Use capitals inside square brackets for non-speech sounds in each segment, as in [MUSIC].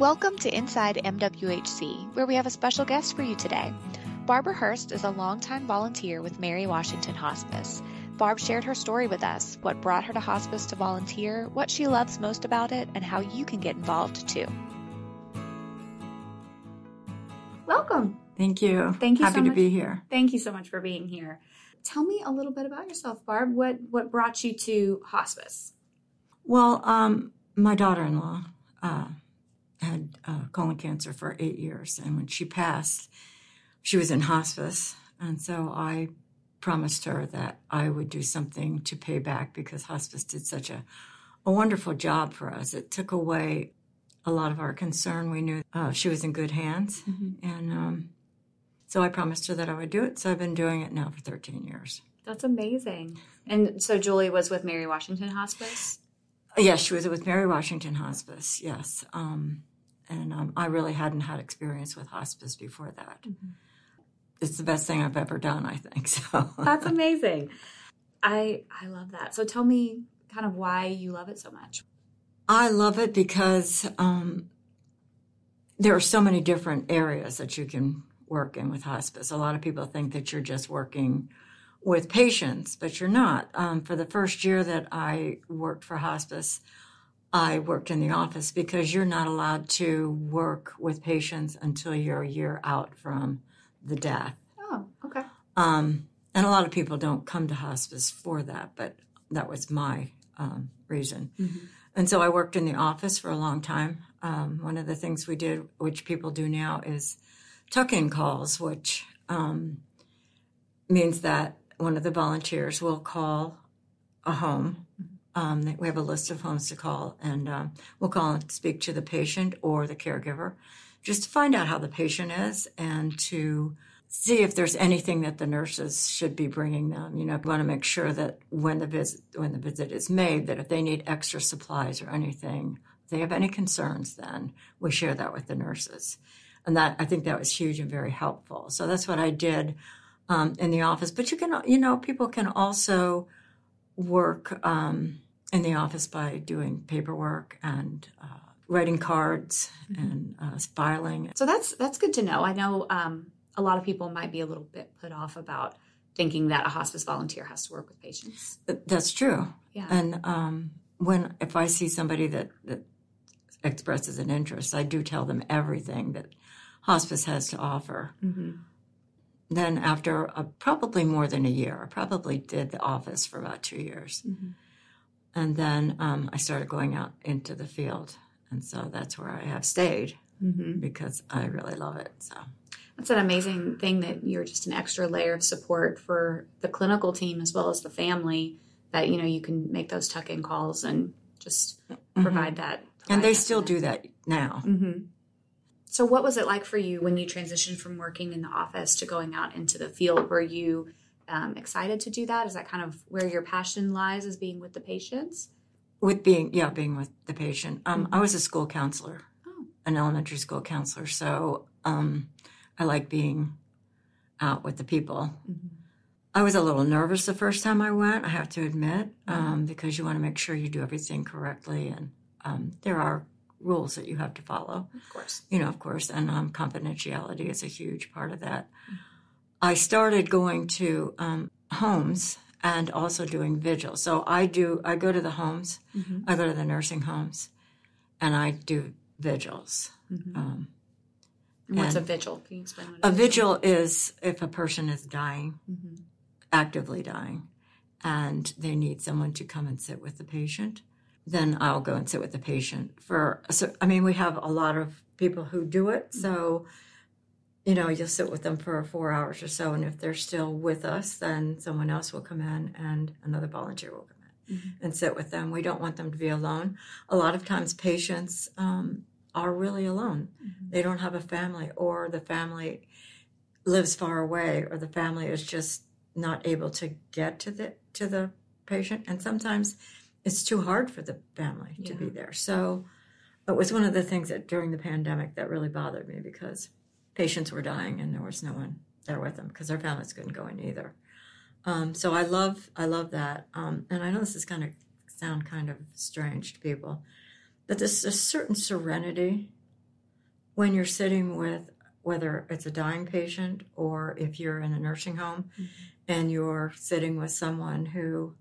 Welcome to Inside MWHC, where we have a special guest for you today. Barbara Hurst is a longtime volunteer with Mary Washington Hospice. Barb shared her story with us, what brought her to hospice to volunteer, what she loves most about it, and how you can get involved too. Welcome. Thank you. Thank you Happy so to much. be here. Thank you so much for being here. Tell me a little bit about yourself, Barb. What what brought you to hospice? Well, um, my daughter-in-law uh, had uh, colon cancer for eight years, and when she passed, she was in hospice, and so I promised her that I would do something to pay back because hospice did such a, a wonderful job for us. It took away a lot of our concern. We knew uh, she was in good hands, and um, so I promised her that I would do it. So I've been doing it now for 13 years. That's amazing. And so Julie was with Mary Washington Hospice. Yes, she was with Mary Washington Hospice. Yes, um, and um, I really hadn't had experience with hospice before that. It's the best thing I've ever done, I think. [LAUGHS] So That's amazing. I I love that. So tell me kind of why you love it so much. I love it because um, there are so many different areas that you can work in with hospice. A lot of people think that you're just working with patients, but you're not. Um, for the first year that I worked for hospice, I worked in the office because you're not allowed to work with patients until you're a year out from the death. Oh, okay. Um, and a lot of people don't come to hospice for that, but that was my um, reason. And so I worked in the office for a long time. Um, one of the things we did, which people do now, is tuck in calls, which um, means that one of the volunteers will call a home. Um, we have a list of homes to call, and um, we'll call and speak to the patient or the caregiver just to find out how the patient is and to see if there's anything that the nurses should be bringing them. You know, we want to make sure that when the visit when the visit is made, that if they need extra supplies or anything, if they have any concerns, then we share that with the nurses, and that I think that was huge and very helpful. So that's what I did um, in the office. But you can, you know, people can also work um, in the office by doing paperwork and uh, writing cards and uh, filing. So that's that's good to know. I know um, a lot of people might be a little bit put off about thinking that a hospice volunteer has to work with patients. That's true. Yeah. And um, when if I see somebody that that expresses an interest, I do tell them everything that hospice has to offer. Then after uh, probably more than a year, I probably did the office for about two years, and then um, I started going out into the field, and so that's where I have stayed because I really love it. So. That's an amazing thing that you're just an extra layer of support for the clinical team as well as the family. That you know you can make those tuck-in calls and just provide that. And they that still do that now. So, what was it like for you when you transitioned from working in the office to going out into the field? Were you um, excited to do that? Is that kind of where your passion lies, is being with the patients? With being, yeah, being with the patient. Um, I was a school counselor, Oh. an elementary school counselor. So um, I like being out with the people. I was a little nervous the first time I went, I have to admit, um, because you want to make sure you do everything correctly. And um, there are rules that you have to follow Of course. you know, of course, and um, confidentiality is a huge part of that. I started going to um, homes and also doing vigils. So I do, I go to the homes, I go to the nursing homes, and I do vigils. Um, what's a vigil? Can you explain what a vigil is if a person is dying, actively dying, and they need someone to come and sit with the patient. Then I'll go and sit with the patient for. So I mean, we have a lot of people who do it. Mm-hmm. So, you know, you'll sit with them for four hours or so, and if they're still with us, then someone else will come in and another volunteer will come in mm-hmm. and sit with them. We don't want them to be alone. A lot of times, patients um, are really alone. Mm-hmm. They don't have a family, or the family lives far away, or the family is just not able to get to the to the patient, and sometimes it's too hard for the family to be there. So it was one of the things that during the pandemic that really bothered me because patients were dying and there was no one there with them because their families couldn't go in either. Um, so I love I love that, um, and I know this is going to sound kind of strange to people, but there's a certain serenity when you're sitting with whether it's a dying patient or if you're in a nursing home mm-hmm. and you're sitting with someone who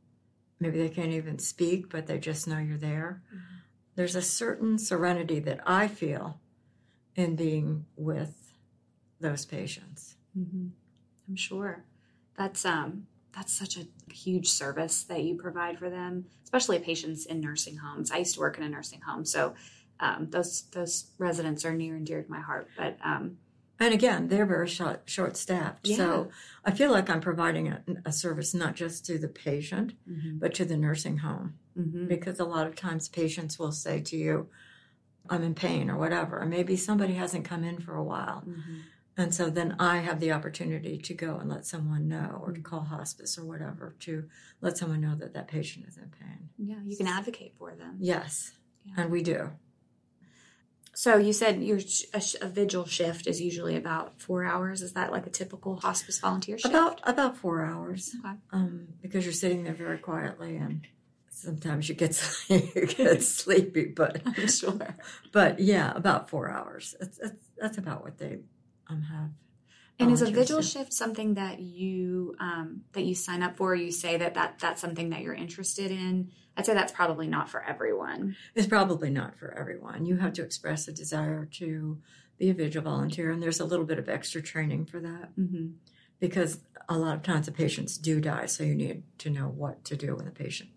maybe they can't even speak, but they just know you're there. Mm-hmm. There's a certain serenity that I feel in being with those patients. Mm-hmm. I'm sure that's um that's such a huge service that you provide for them, especially patients in nursing homes. I used to work in a nursing home, so um, those those residents are near and dear to my heart. But um, and again, they're very short, short staffed. Yeah. So I feel like I'm providing a, a service not just to the patient, mm-hmm. but to the nursing home. Mm-hmm. Because a lot of times patients will say to you, I'm in pain or whatever. Or maybe somebody hasn't come in for a while. Mm-hmm. And so then I have the opportunity to go and let someone know or to call hospice or whatever to let someone know that that patient is in pain. Yeah, you can advocate for them. Yes, yeah. and we do. So you said your a, a, vigil shift is usually about four hours. Is that like a typical hospice volunteer shift? About about four hours. Okay. Um, because you're sitting there very quietly, and sometimes you get [LAUGHS] you get sleepy. But [LAUGHS] I'm sure. But yeah, about four hours. That's that's, that's about what they um, have. And is a vigil shift something that you um, that you sign up for? you say that, that that's something that you're interested in? I'd say that's probably not for everyone. It's probably not for everyone. You have to express a desire to be a vigil volunteer, and there's a little bit of extra training for that mm-hmm. because a lot of times the patients do die, so you need to know what to do when the patient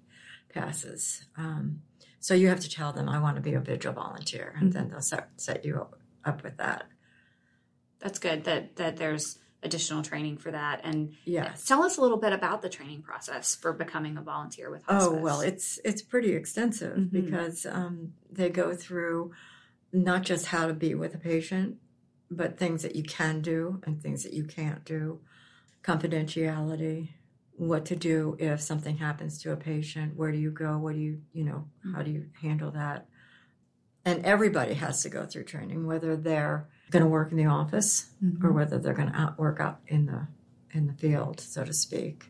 passes. Um, so you have to tell them, "I want to be a vigil volunteer," and mm-hmm. then they'll set, set you up with that that's good that that there's additional training for that and yes tell us a little bit about the training process for becoming a volunteer with hospice. oh well it's it's pretty extensive mm-hmm. because um, they go through not just how to be with a patient but things that you can do and things that you can't do confidentiality what to do if something happens to a patient where do you go what do you you know mm-hmm. how do you handle that and everybody has to go through training whether they're going to work in the office mm-hmm. or whether they're going to out work out in the in the field, so to speak.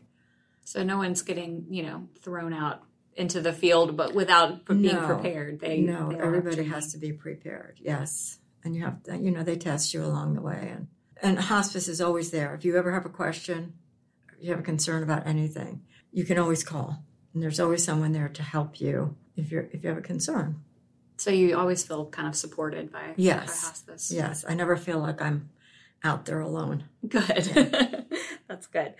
So no one's getting you know thrown out into the field, but without being no, prepared. They no, they everybody has to be prepared. Yes, and you have to, you know they test you along the way, and and hospice is always there. If you ever have a question, if you have a concern about anything, you can always call, and there's always someone there to help you if you're if you have a concern. So you always feel kind of supported by, yes. by hospice. Yes. I never feel like I'm out there alone. Good. Yeah. [LAUGHS] That's good.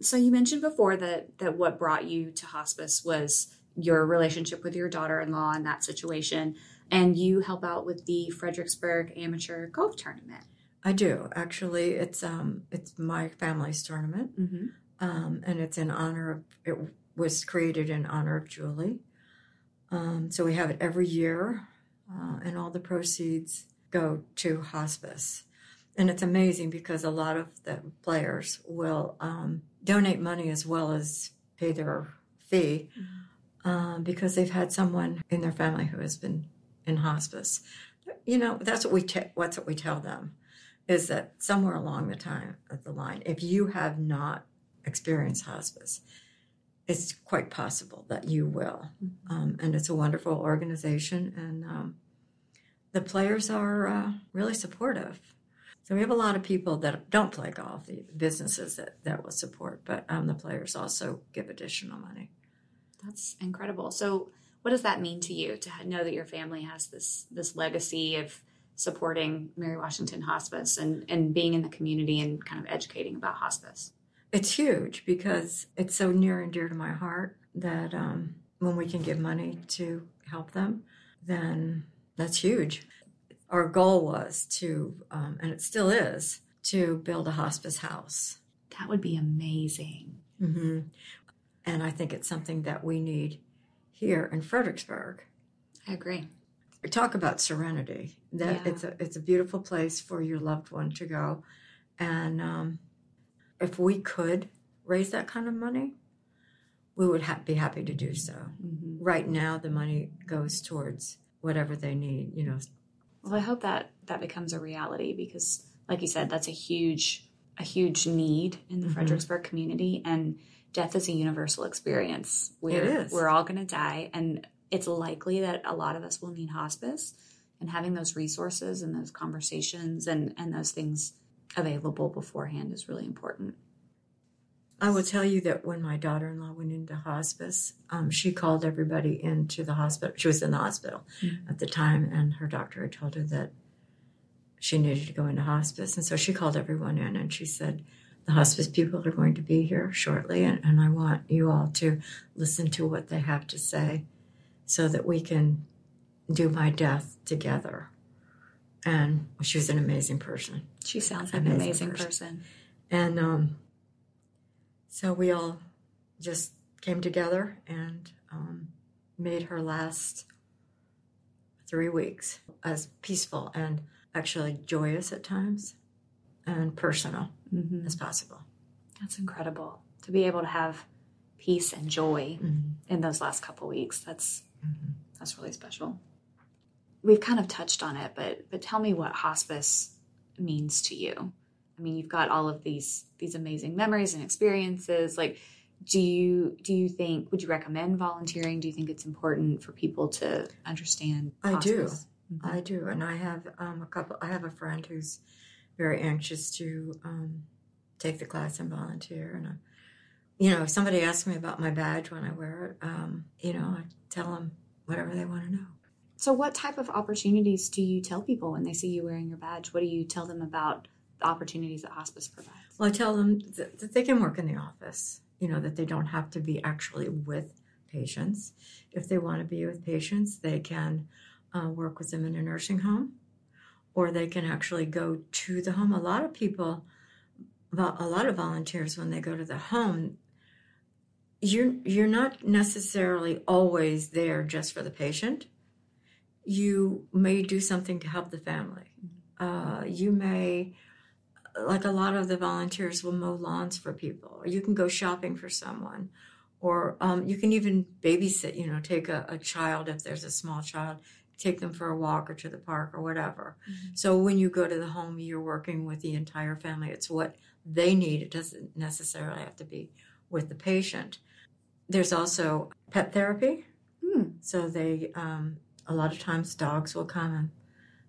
So you mentioned before that that what brought you to hospice was your relationship with your daughter-in-law in that situation and you help out with the Fredericksburg amateur golf tournament. I do. Actually, it's um it's my family's tournament. Mm-hmm. Um, and it's in honor of it was created in honor of Julie. Um, so we have it every year, uh, and all the proceeds go to hospice. And it's amazing because a lot of the players will um, donate money as well as pay their fee uh, because they've had someone in their family who has been in hospice. You know, that's what we te- what's what we tell them is that somewhere along the time of the line, if you have not experienced hospice, it's quite possible that you will. Mm-hmm. Um, and it's a wonderful organization, and um, the players are uh, really supportive. So we have a lot of people that don't play golf, the businesses that, that will support, but um, the players also give additional money. That's incredible. So, what does that mean to you to know that your family has this this legacy of supporting Mary Washington Hospice and, and being in the community and kind of educating about hospice? It's huge because it's so near and dear to my heart that um, when we can give money to help them, then that's huge. Our goal was to, um, and it still is, to build a hospice house. That would be amazing. Mm-hmm. And I think it's something that we need here in Fredericksburg. I agree. We talk about serenity. That yeah. it's a it's a beautiful place for your loved one to go, and um, if we could raise that kind of money, we would ha- be happy to do so. Mm-hmm. Right now, the money goes towards whatever they need, you know. Well, I hope that that becomes a reality because, like you said, that's a huge, a huge need in the mm-hmm. Fredericksburg community, and death is a universal experience. We're, it is. We're all going to die, and it's likely that a lot of us will need hospice. and having those resources and those conversations and and those things available beforehand is really important. I will tell you that when my daughter in law went into hospice, um, she called everybody into the hospital. She was in the hospital mm-hmm. at the time, and her doctor had told her that she needed to go into hospice. And so she called everyone in and she said, The hospice people are going to be here shortly, and, and I want you all to listen to what they have to say so that we can do my death together. And she was an amazing person. She sounds like amazing an amazing person. person. And um, so we all just came together and um, made her last three weeks as peaceful and actually joyous at times and personal mm-hmm. as possible. That's incredible to be able to have peace and joy mm-hmm. in those last couple weeks. That's mm-hmm. that's really special. We've kind of touched on it, but but tell me what hospice means to you. I mean, you've got all of these these amazing memories and experiences. Like, do you do you think would you recommend volunteering? Do you think it's important for people to understand? Hospice? I do. Mm-hmm. I do, and I have um, a couple. I have a friend who's very anxious to um, take the class and volunteer, and I, you know, if somebody asks me about my badge when I wear it, um, you know, I tell them whatever they want to know. So, what type of opportunities do you tell people when they see you wearing your badge? What do you tell them about the opportunities that hospice provides? Well, I tell them that, that they can work in the office, you know, that they don't have to be actually with patients. If they want to be with patients, they can uh, work with them in a nursing home or they can actually go to the home. A lot of people, a lot of volunteers, when they go to the home, you're you're not necessarily always there just for the patient. You may do something to help the family. Uh, you may like a lot of the volunteers will mow lawns for people, or you can go shopping for someone, or um, you can even babysit, you know, take a, a, child if there's a small child, take them for a walk or to the park or whatever. Mm-hmm. So when you go to the home, you're working with the entire family. It's what they need. It doesn't necessarily have to be with the patient. There's also pet therapy. Mm. So they, um, a lot of times, dogs will come and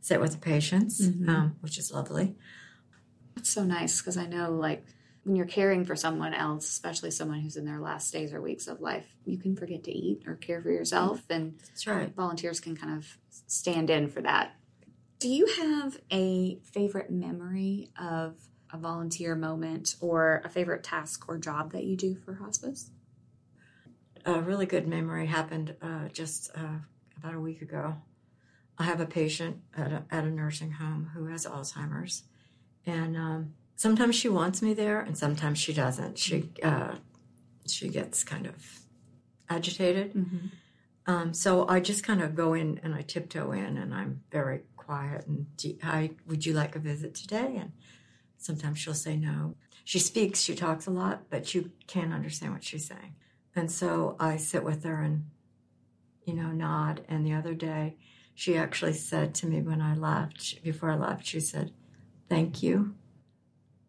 sit with the patients, mm-hmm. um, which is lovely. It's so nice because I know, like, when you're caring for someone else, especially someone who's in their last days or weeks of life, you can forget to eat or care for yourself. And That's right. volunteers can kind of stand in for that. Do you have a favorite memory of a volunteer moment or a favorite task or job that you do for hospice? A really good memory happened uh, just uh, about a week ago. I have a patient at a, at a nursing home who has Alzheimer's and um, sometimes she wants me there, and sometimes she doesn't. She uh, she gets kind of agitated. Mm-hmm. Um, so I just kind of go in and I tiptoe in, and I'm very quiet. And hi, would you like a visit today? And sometimes she'll say no. She speaks, she talks a lot, but you can't understand what she's saying. And so I sit with her and, you know, nod. And the other day, she actually said to me when I left, before I left, she said, thank you,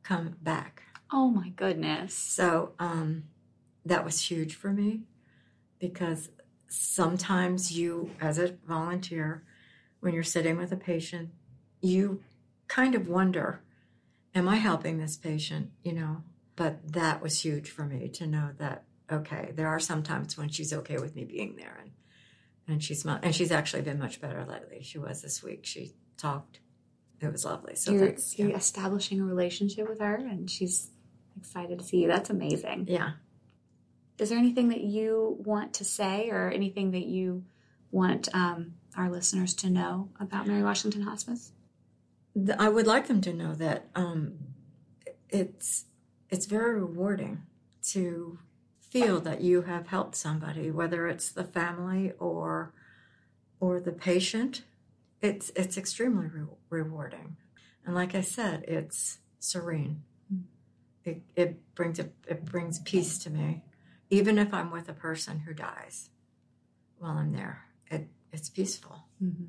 come back. Oh my goodness. So um, that was huge for me because sometimes you, as a volunteer, when you're sitting with a patient, you kind of wonder, am I helping this patient? You know, but that was huge for me to know that, okay, there are some times when she's okay with me being there and and she's and she's actually been much better lately. She was this week. She talked it was lovely. So you're, you're establishing a relationship with her, and she's excited to see you. That's amazing. Yeah. Is there anything that you want to say, or anything that you want um, our listeners to know about Mary Washington Hospice? I would like them to know that um, it's it's very rewarding to feel that you have helped somebody, whether it's the family or or the patient it's it's extremely re- rewarding, and like I said, it's serene. It, it brings a, it brings peace to me, even if I'm with a person who dies while I'm there. It it's peaceful, mm-hmm.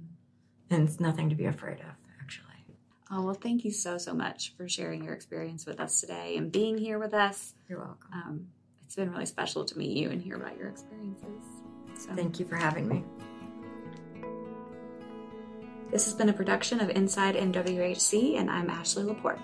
and it's nothing to be afraid of. Actually. Oh well, thank you so so much for sharing your experience with us today and being here with us. You're welcome. Um, it's been really special to meet you and hear about your experiences. So. Thank you for having me. This has been a production of Inside MWHC, and I'm Ashley Laporte.